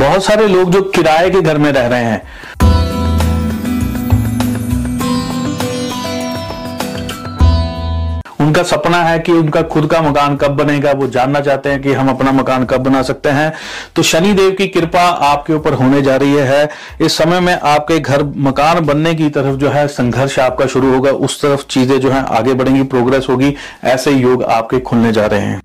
बहुत सारे लोग जो किराए के घर में रह रहे हैं। उनका सपना है कि उनका खुद का मकान कब बनेगा, वो जानना चाहते हैं कि हम अपना मकान कब बना सकते हैं। तो शनि देव की कृपा आपके ऊपर होने जा रही है। इस समय में आपके घर मकान बनने की तरफ़ जो है संघर्ष आपका शुरू होगा। उस तरफ़ चीज़ें जो है आगे बढ़ेंगी प्रोग्रेस होगी। ऐसे योग आपके खुलने जा रहे हैं।